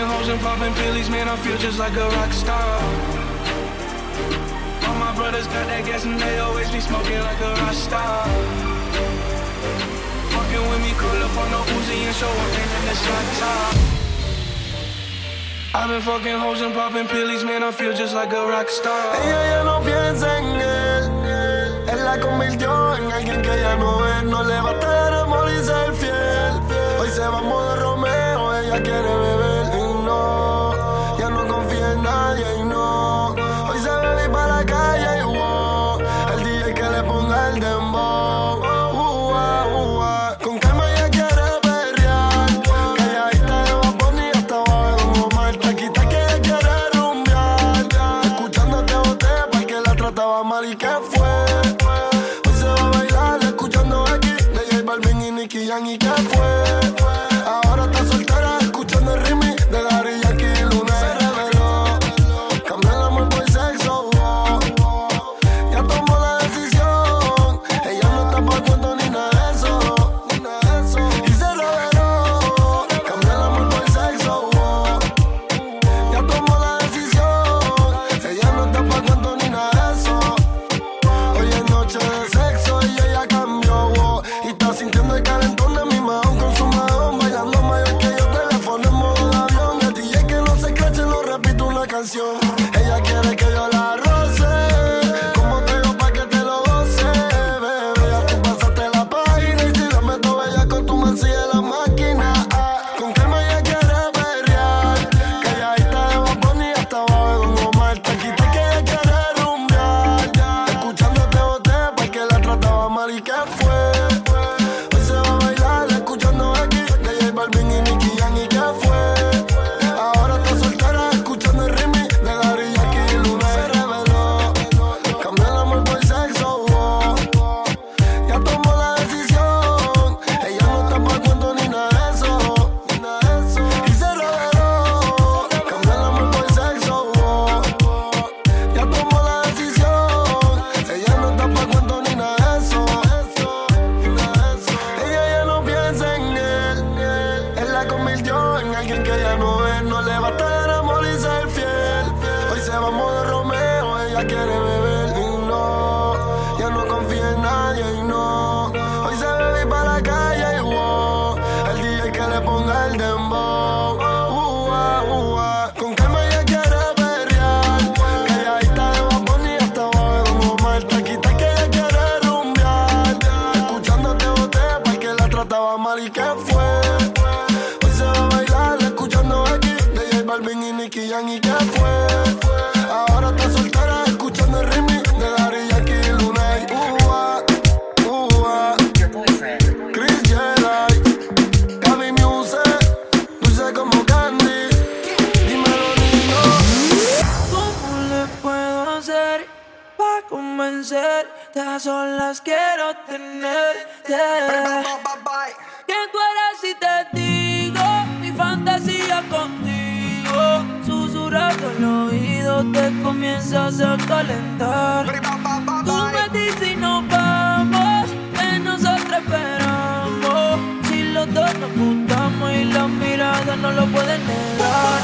fucking hoes and popping pills, man, I feel just like a rock star. All my brothers got that gas and they always be smoking like a rock star. Fucking with me, curl up on the Uzi and show up in the shot top. I've been fucking hoes and popping pills, man, I feel just like a rock star. Ella ya no piensa en él, él la convirtió en alguien que ya no es, no le va a estar amor y ser fiel. Hoy se va a modo que fue. Hoy se va a bailar escuchando aquí de J Balvin y Nicky Jam y que fue. Ahora está soltera escuchando el remix de Daddy Yankee y Luna y uh, ah. Chris Jedi, Gaby Music, dulce como candy. Dímelo, niño. ¿Cómo le puedo hacer para convencerte? A solas quiero tenerte. El oído te comienzas a calentar. Tú me dices y nos vamos, que nosotros esperamos. Si los dos nos gustamos y las miradas no lo pueden negar.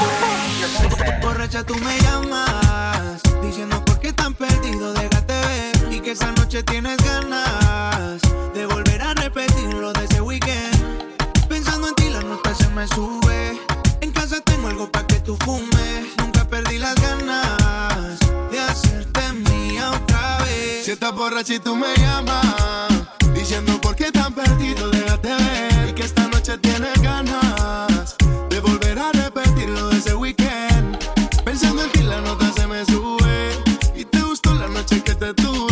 Borracha tú me llamas Diciendo por qué tan perdido déjate ver Y que esa noche tienes ganas De volver a repetir lo de ese weekend Pensando en ti la nota se me sube En casa tengo algo pa' que tú fumes Si estás borracha y tú me llamas Diciendo por qué tan perdido déjate ver. Y que esta noche tienes ganas De volver a repetir lo de ese weekend. Pensando en ti la nota se me sube. Y te gustó la noche que te tuve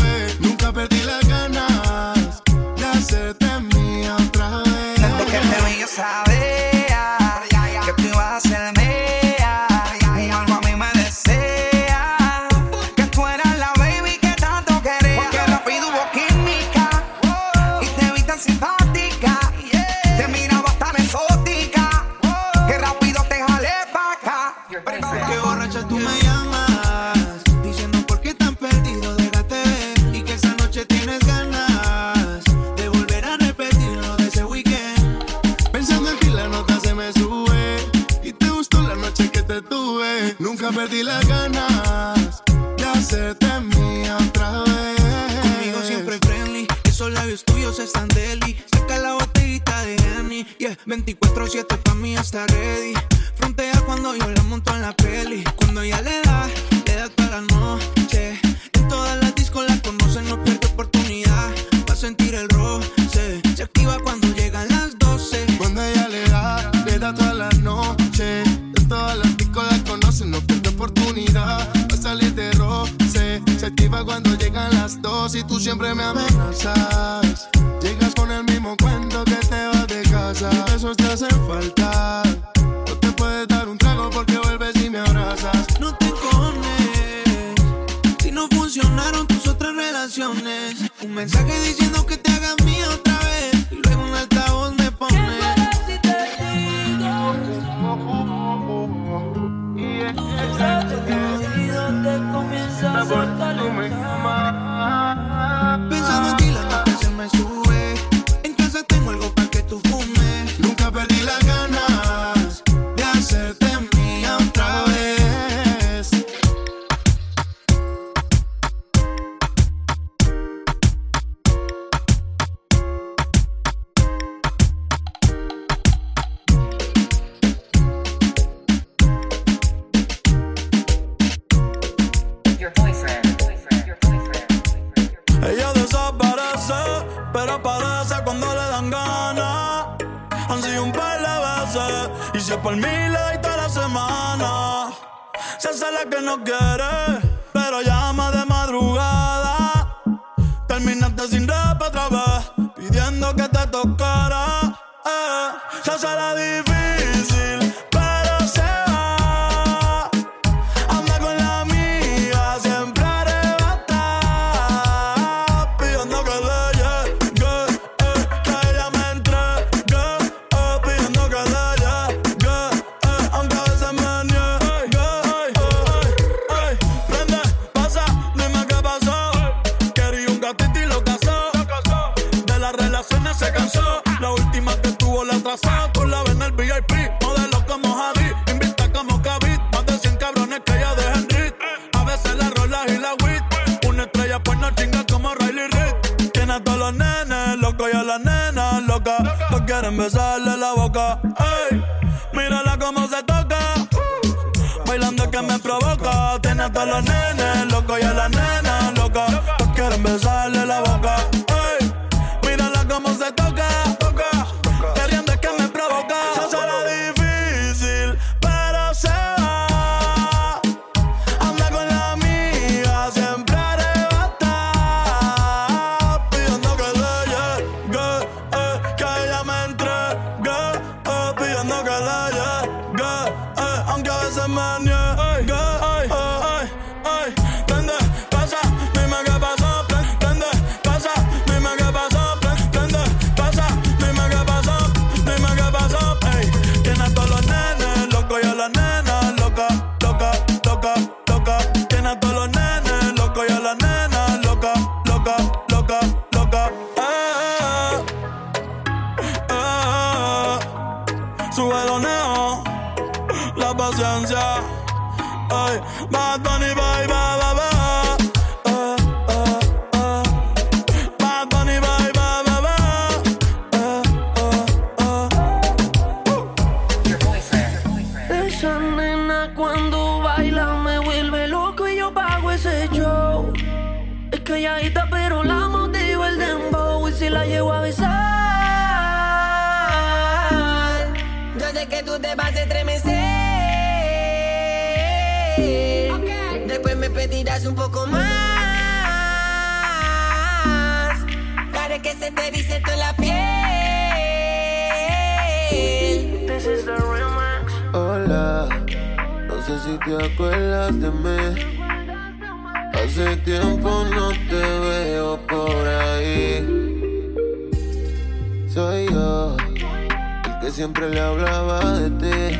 siempre le hablaba de ti.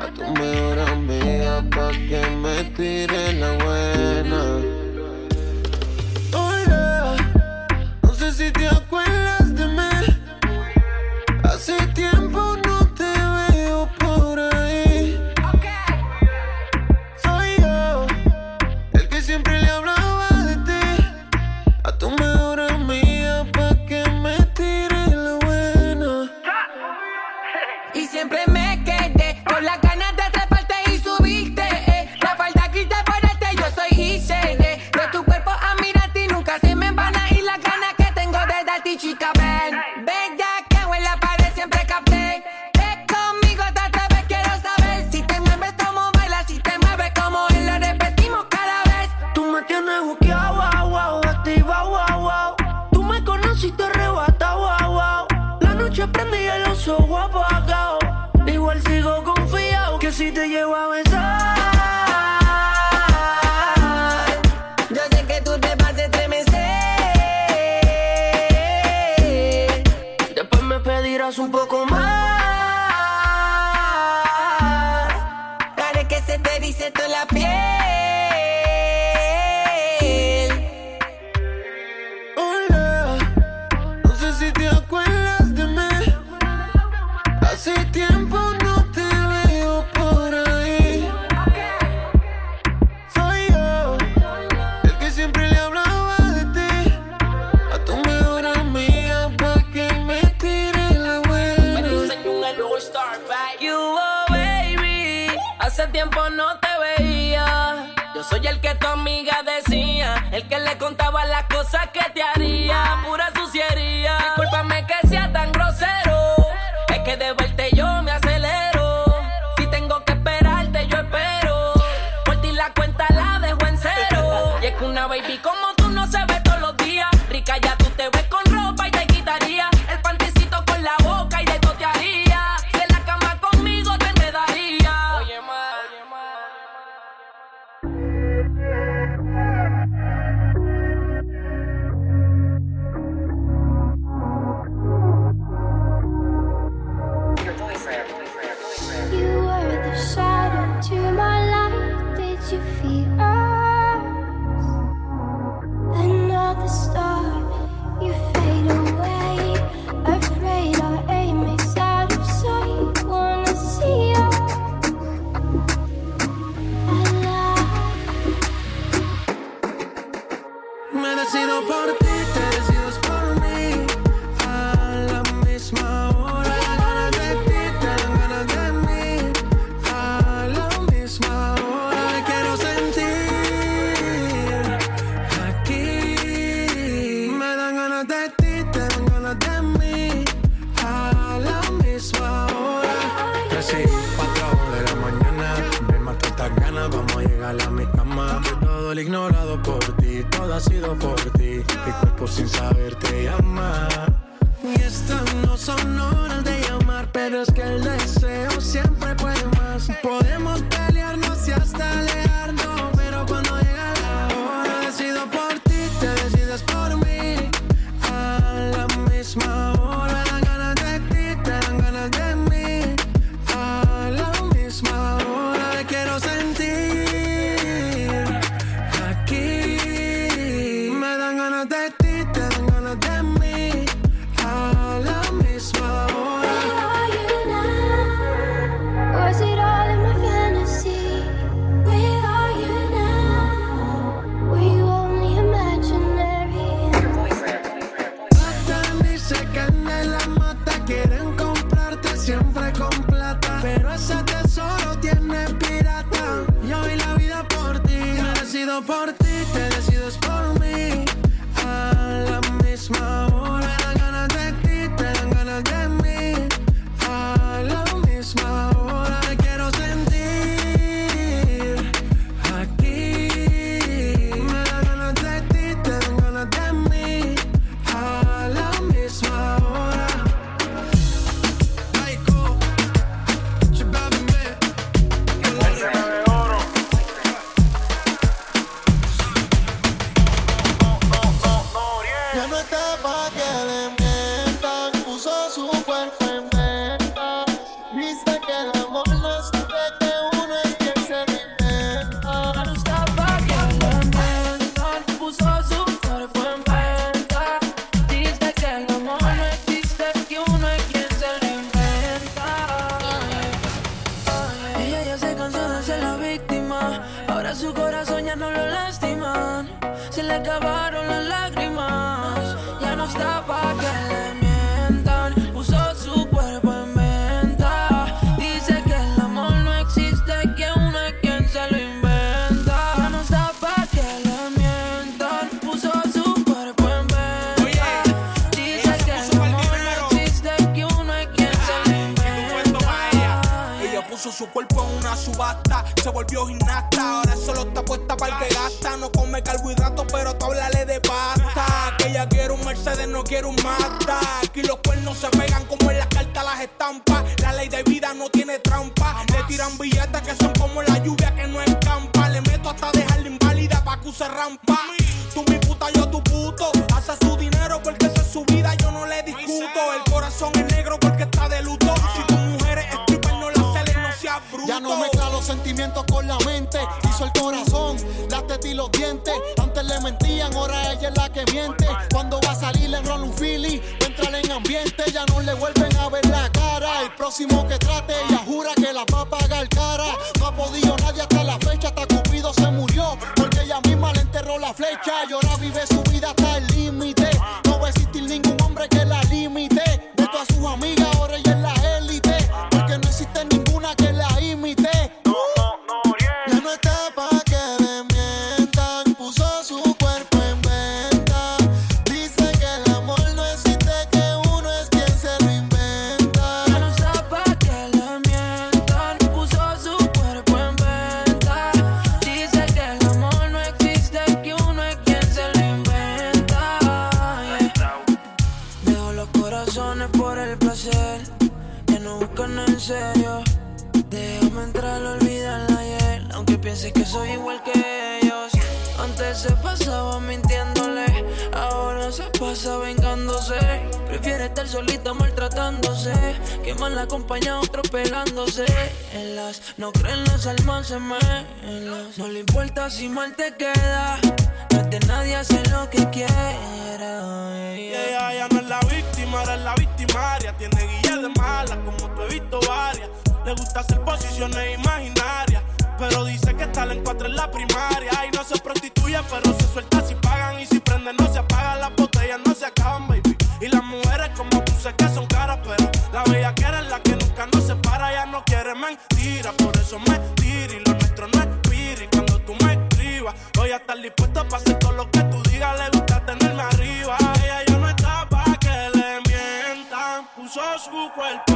A tu mejor amiga pa' que me tire la ignorado por ti, todo ha sido por ti. Mi cuerpo sin saber te llama. Y estas no son no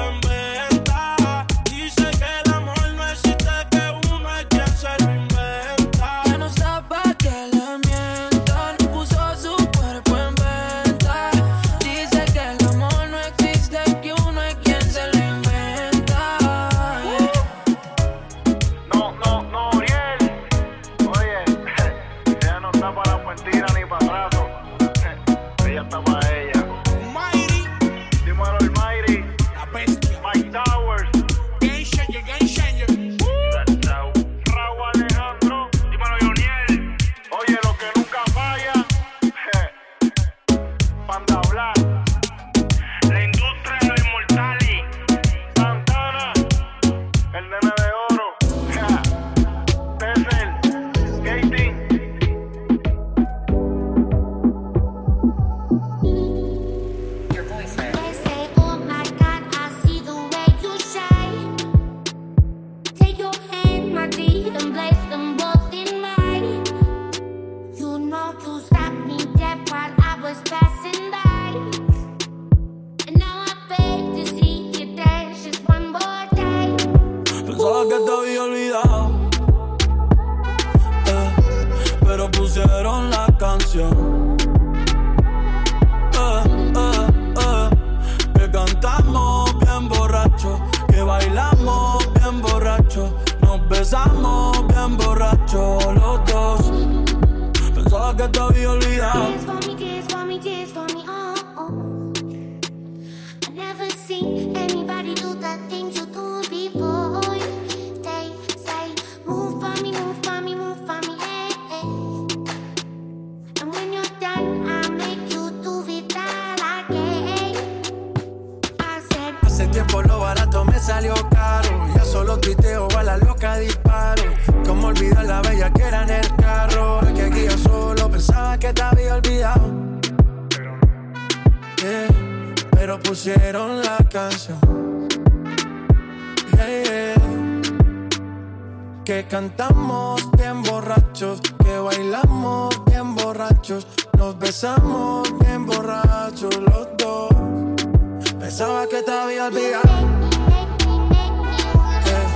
en venta. Y se que cantamos bien borrachos, que bailamos bien borrachos, nos besamos bien borrachos los dos. Pensaba que te había olvidado, eh,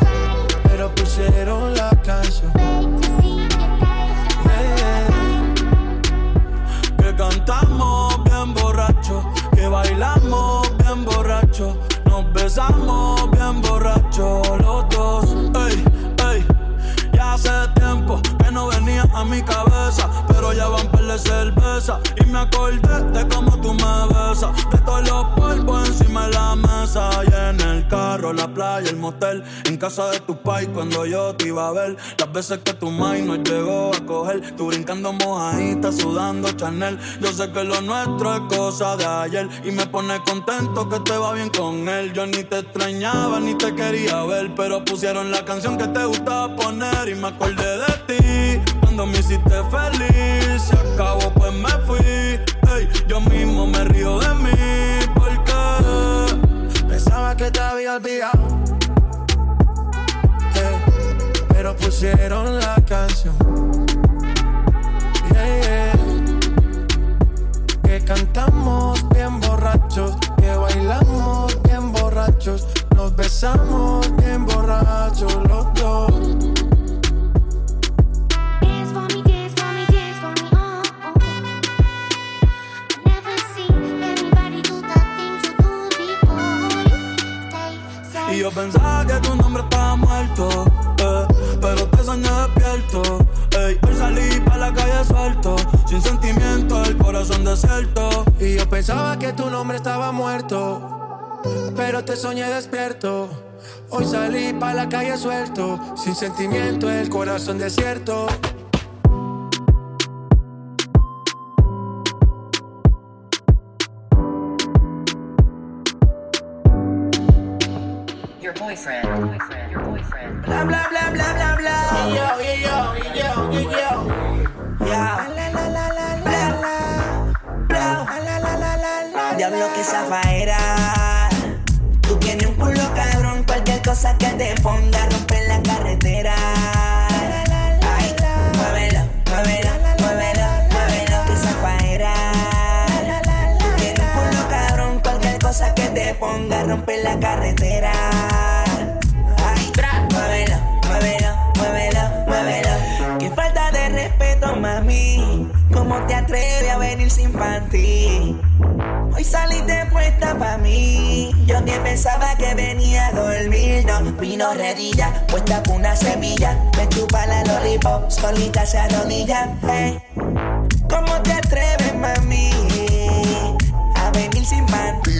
pero pusieron la canción. Eh, que cantamos bien borrachos, que bailamos bien borrachos, nos besamos bien borrachos los dos. a mi cabeza. Pero ya van par de cerveza. Y me acordé de cómo tú me besas. De todos los polvos encima de la mesa. Y en el carro, la playa, el motel. En casa de tu pai cuando yo te iba a ver. Las veces que tu mai no llegó a coger. Tú brincando mojadita, sudando Chanel. Yo sé que lo nuestro es cosa de ayer. Y me pone contento que te va bien con él. Yo ni te extrañaba ni te quería ver. Pero pusieron la canción que te gustaba poner. Y me acordé de ti cuando me hiciste feliz. Se acabó, pues me fui. Ey, yo mismo me río de mí. Porque Pensaba que te había olvidado. Pero pusieron la canción. Yeah. Que cantamos bien borrachos. Que bailamos bien borrachos. Nos besamos bien borrachos los dos. Yo pensaba que tu nombre estaba muerto, eh, pero te soñé despierto. Hoy salí pa' la calle suelto, sin sentimiento, el corazón desierto. Y yo pensaba que tu nombre estaba muerto, pero te soñé despierto. Hoy salí pa' la calle suelto, sin sentimiento, el corazón desierto. Boyfriend. Boyfriend. Your boyfriend. Bla bla bla bla bla bla. Yo, yo, yo, yo, yo, yo. Ya. La la la la la la. Bla. La la la la la. Diablo que zafaera. Tú tienes un culo cabrón, cualquier cosa que te ponga rompe la carretera. Ay, muévelo, muévelo, muévelo, muévelo que zafaera. Tú tienes un culo cabrón, cualquier cosa que te ponga rompe la carretera. ¿Cómo te atreves a venir sin panty? Hoy saliste puesta pa' mí. Yo que pensaba que venía a dormir. No, vino redilla, puesta con una semilla. Me chupa la lollipop, solita se arrodilla. Hey. ¿Cómo te atreves, mami? A venir sin panty.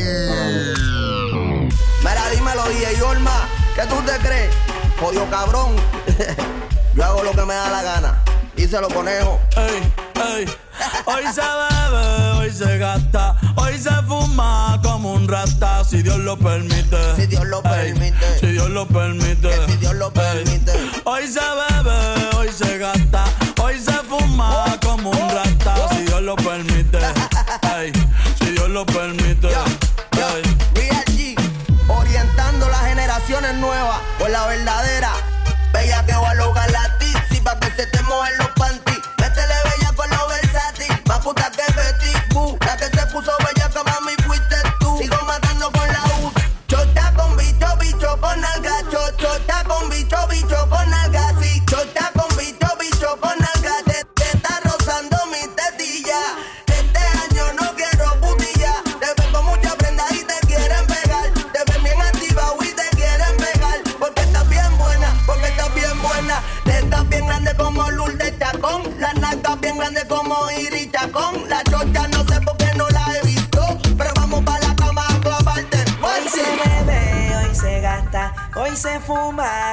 Mira, dímelo, DJ Olma, ¿qué tú te crees? Jodido cabrón. Yo hago lo que me da la gana. Díselo, conejo. Ey, ey. Hoy se bebe, hoy se gasta, hoy se fuma como un rata, si Dios lo permite. Si Dios lo Ey, permite. si Dios lo permite. si Dios lo permite. Hoy se bebe, hoy se gasta,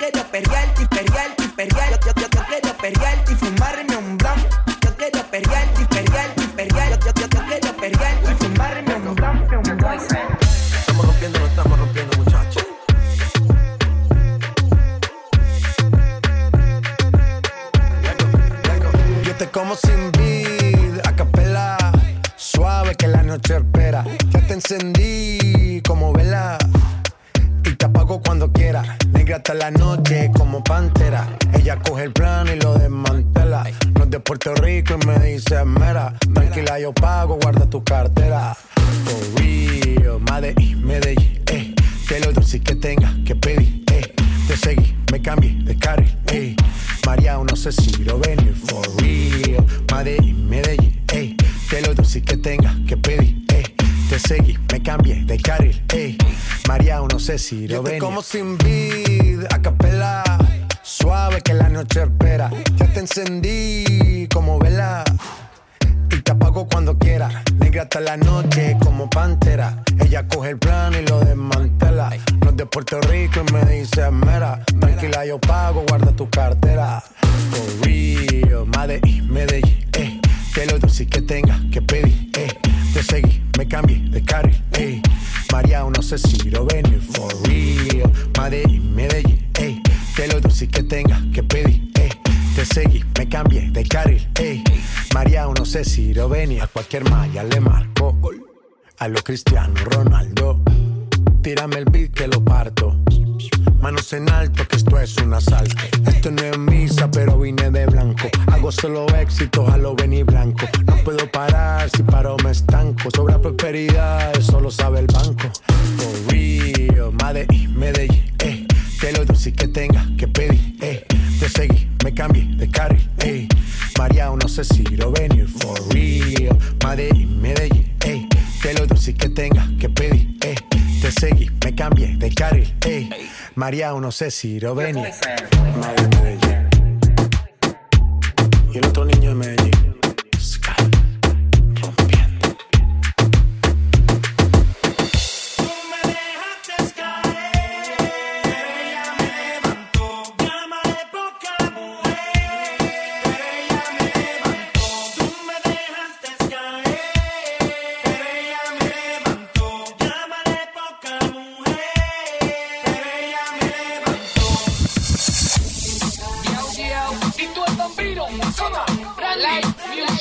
Yo quiero perrearte y perrearte y perrearte. Yo, yo, yo, yo quiero perrearte y fumarme un blon. Yo quiero perrearte y perrearte y perrearte. Yo, yo, yo, yo quiero perrearte y fumarme un boyfriend. Estamos rompiendo, no estamos rompiendo, muchachos. Yo te como sin vid, a capela, suave que la noche espera. Ya te encendí como vela y te apago cuando quiera. Hasta la noche como pantera. Ella coge el plano y lo desmantela. No es de Puerto Rico y me dice mera. Tranquila, yo pago, guarda tu cartera. For real, Medellín, Medellín, eh. Que lo dulce que tenga que pedir, eh. Te seguí, me cambié de carril, eh. María, no sé si lo venir, for real. Medellín, Medellín, eh. Que lo dulce que tenga que pedir. Te seguí, me cambié de carril, eh. María, no sé si lo venir. como sin vid, a capela. Suave que la noche espera. Ya te encendí como vela y te apago cuando quiera. Negra hasta la noche como pantera. Ella coge el plano y lo desmantela. No es de Puerto Rico y me dice mera. Tranquila, yo pago, guarda tu cartera. For real, Medellín, Medellín, eh. Que lo dulce que tenga que pedir, eh. Te seguí, me cambié de carril, eh. María, no sé si lo venir. For real, Medellín, Medellín, eh. Que lo dulce que tenga que pedir, eh. Te seguí, me cambié de carril, ey. María, no sé si lo venía. A cualquier malla le marco. A lo Cristiano Ronaldo. Tírame el beat que lo parto. Manos en alto, que esto es un asalto. Esto no es misa, pero vine de blanco. Hago solo éxitos a lo venir blanco. No puedo parar, si paro me estanco. Sobra prosperidad, eso lo sabe el banco. For real, Medellín, Medellín, eh. Que lo dulce que tenga que pedir, eh. Te seguí, me cambié de carril, eh. María, no sé si lo venir, for real. Medellín, Medellín, eh. Que lo dulce que tenga que pedir, eh. Te seguí, me cambié de carril, eh. María, no sé si lo venir. Madre Medellín. Y el otro niño de Medellín.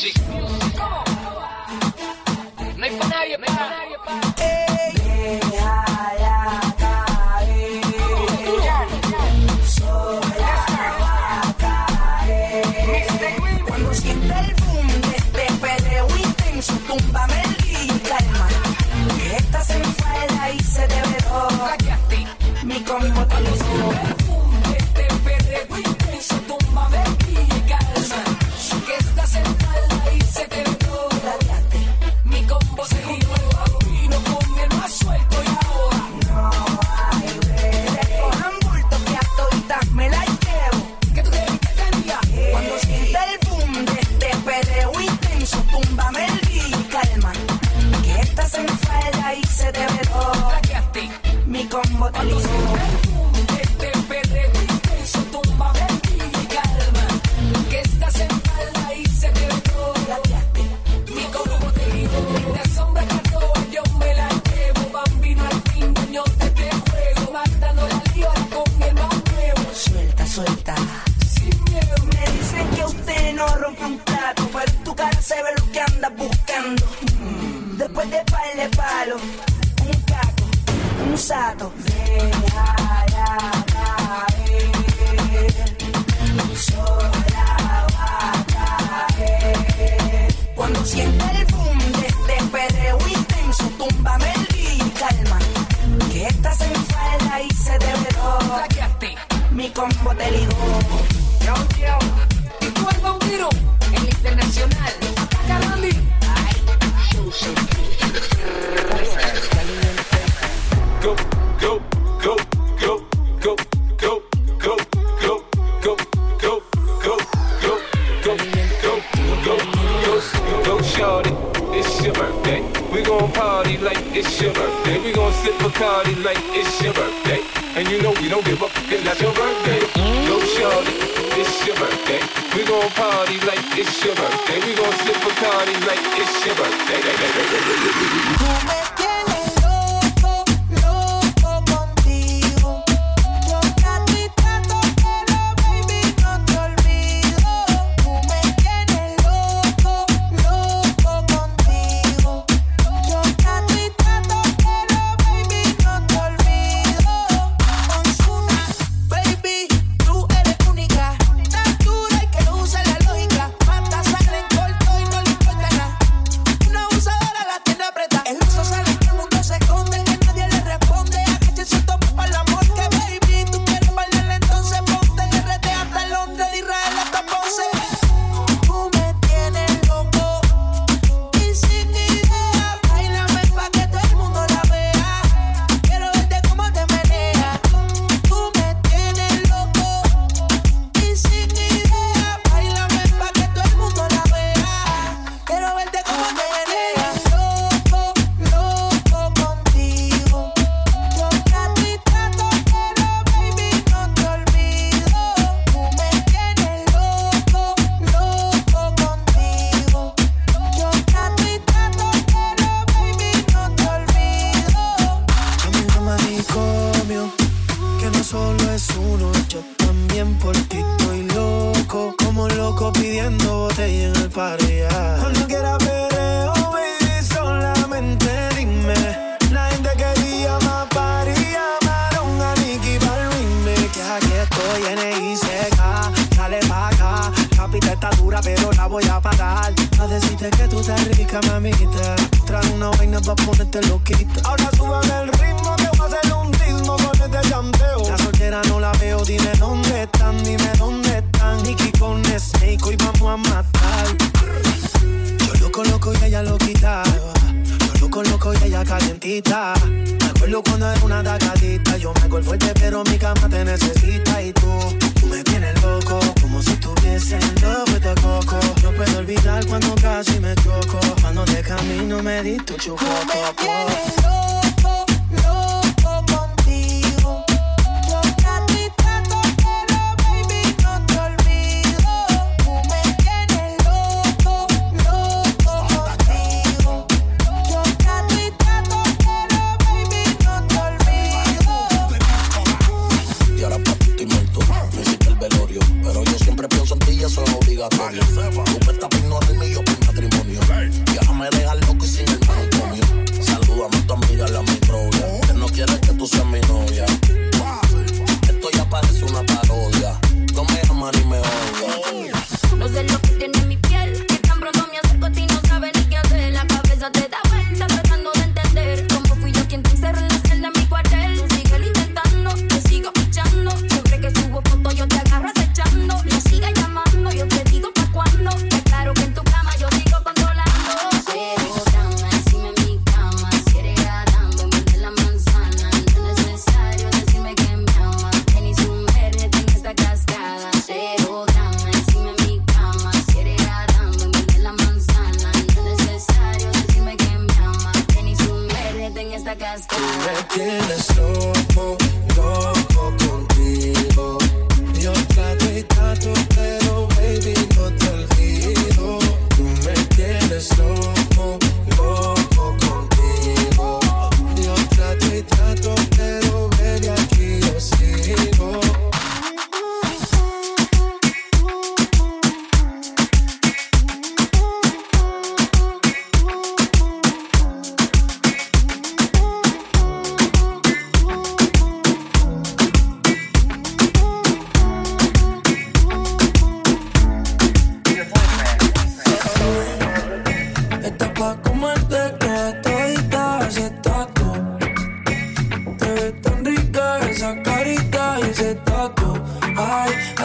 Music.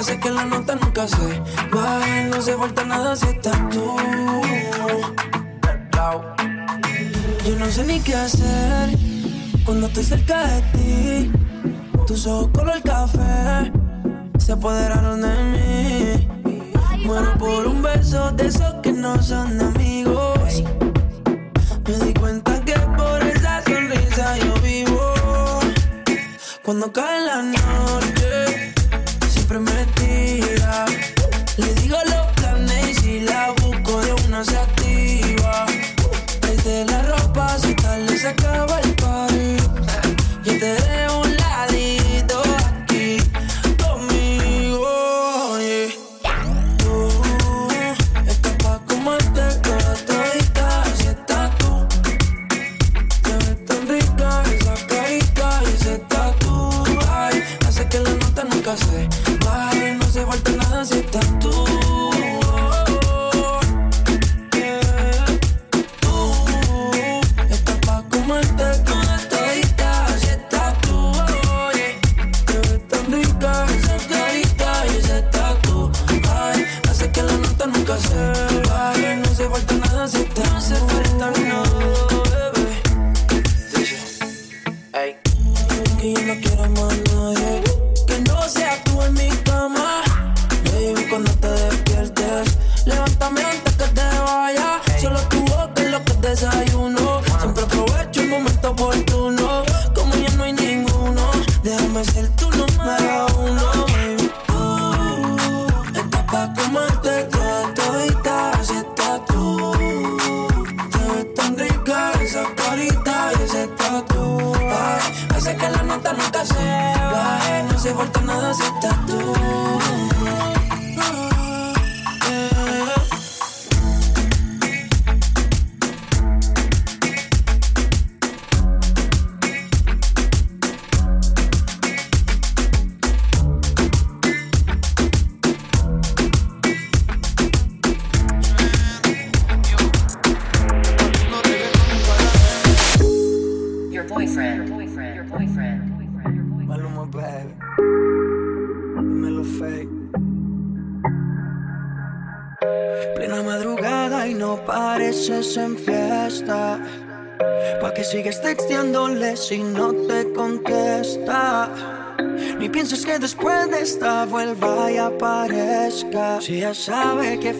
Hace que la nota nunca se baje. No se falta nada si estás. Yo no sé ni qué hacer cuando estoy cerca de ti. Tus ojos color café se apoderaron de mí. Muero por un beso de esos que no son amigos. Me di cuenta que por esa sonrisa yo vivo. Cuando cae la.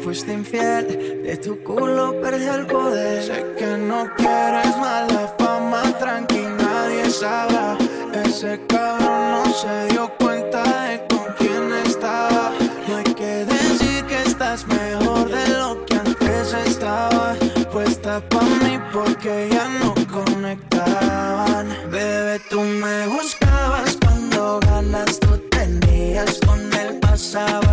fuiste infiel, de tu culo perdí el poder. Sé que no quieres mala fama, tranqui, nadie sabrá. Ese cabrón no se dio cuenta de con quién estaba. No hay que decir que estás mejor de lo que antes estaba. Puesta pa' mí porque ya no conectaban. Bebé, tú me buscabas cuando ganas tú tenías con el pasado.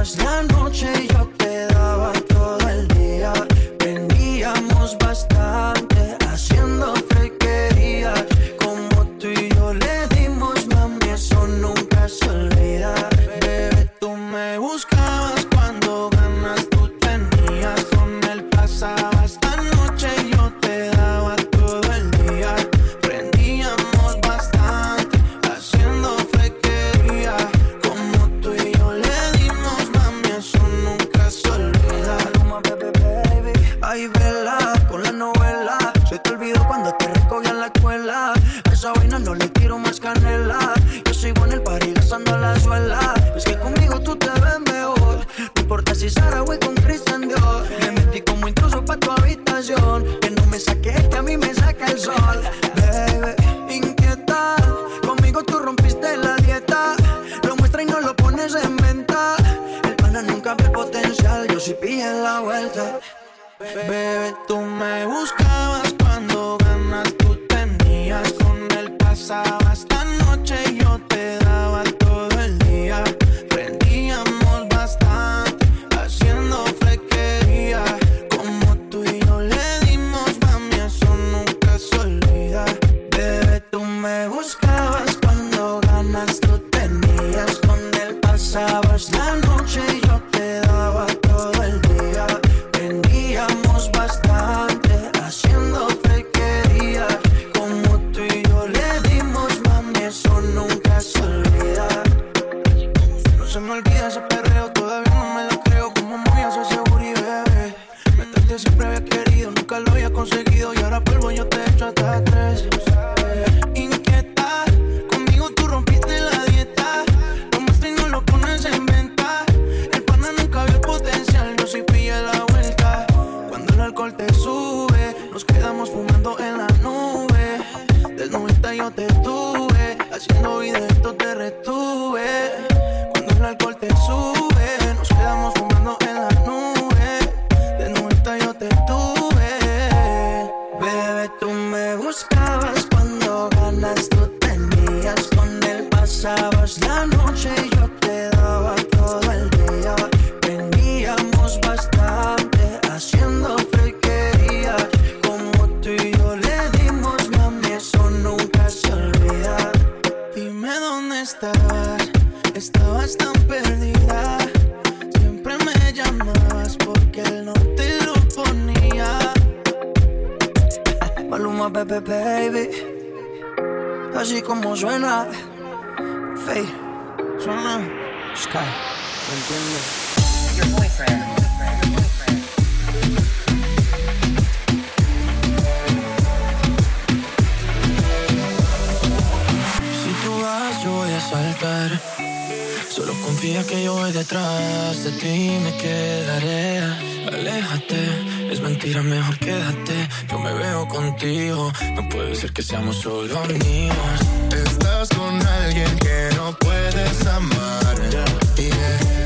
Es mentira, mejor quédate. Yo me veo contigo. No puede ser que seamos solo amigos. Estás con alguien que no puedes amar. Yeah. Yeah.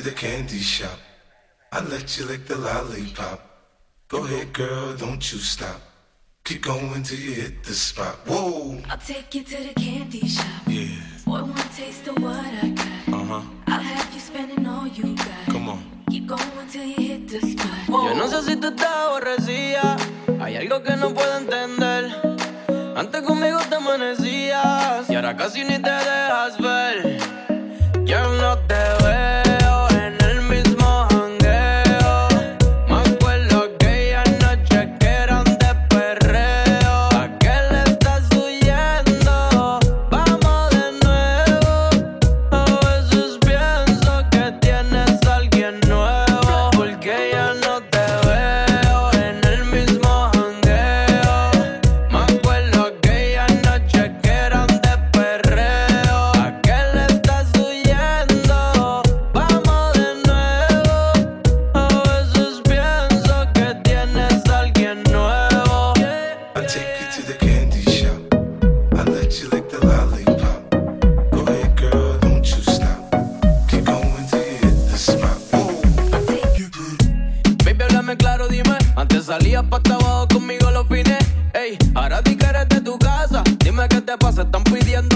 to the candy shop. I let you lick the lollipop. Go ahead, girl, don't you stop. Keep going till you hit the spot. Whoa! I'll take you to the candy shop. Yeah. Boy, want one taste of what I got. Uh huh. I'll have you spending all you got. Come on. Keep going till you hit the spot. Whoa. Yo no sé si tú te aborrecías. Hay algo que no puedo entender. Antes conmigo te amanecías. Y ahora casi ni te dejas ver. están pidiendo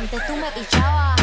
Antes tú me pichabas.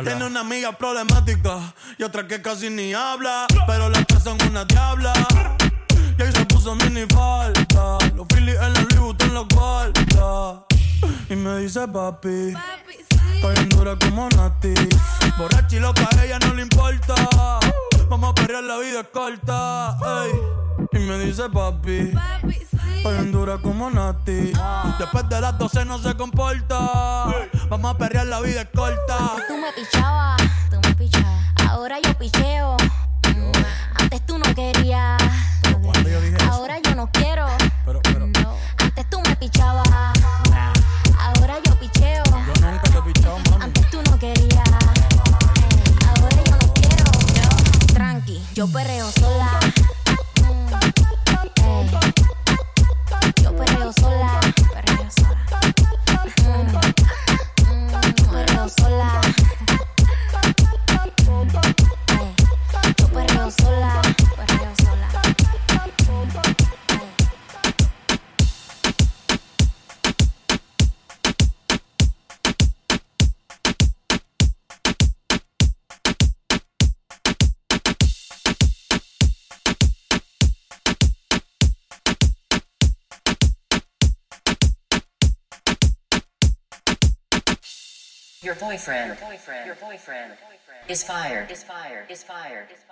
Tiene una amiga problemática y otra que casi ni habla. Pero las tres son una diabla. Y ahí se puso mini falta. Los Phillies en el Louis en la cuarta. Y me dice papi. papi sí. dura como Nati. Borracha y loca, a ella no le importa. Vamos a perder la vida es corta. Y me dice papi. Papi, sí. Hoy en dura como Nati. Ah. Después de las 12 no se comporta. Vamos a perrear, la vida es corta. Antes tú me pichabas. Tú me pichabas. Ahora yo picheo. Mm, antes tú no querías. Ahora yo no quiero. Pero, pero. Antes tú me pichabas. Ahora yo picheo. Yo nunca te pichaba, mami. Antes tú no querías. Ahora yo no quiero. Tranqui, yo perreo sola. Yo perreo sola, perreo sola. Mm, eh, yo perreo sola. Yo perreo sola. Your boyfriend, your boyfriend, your boyfriend. Is fired, is fired, is fired, is fired,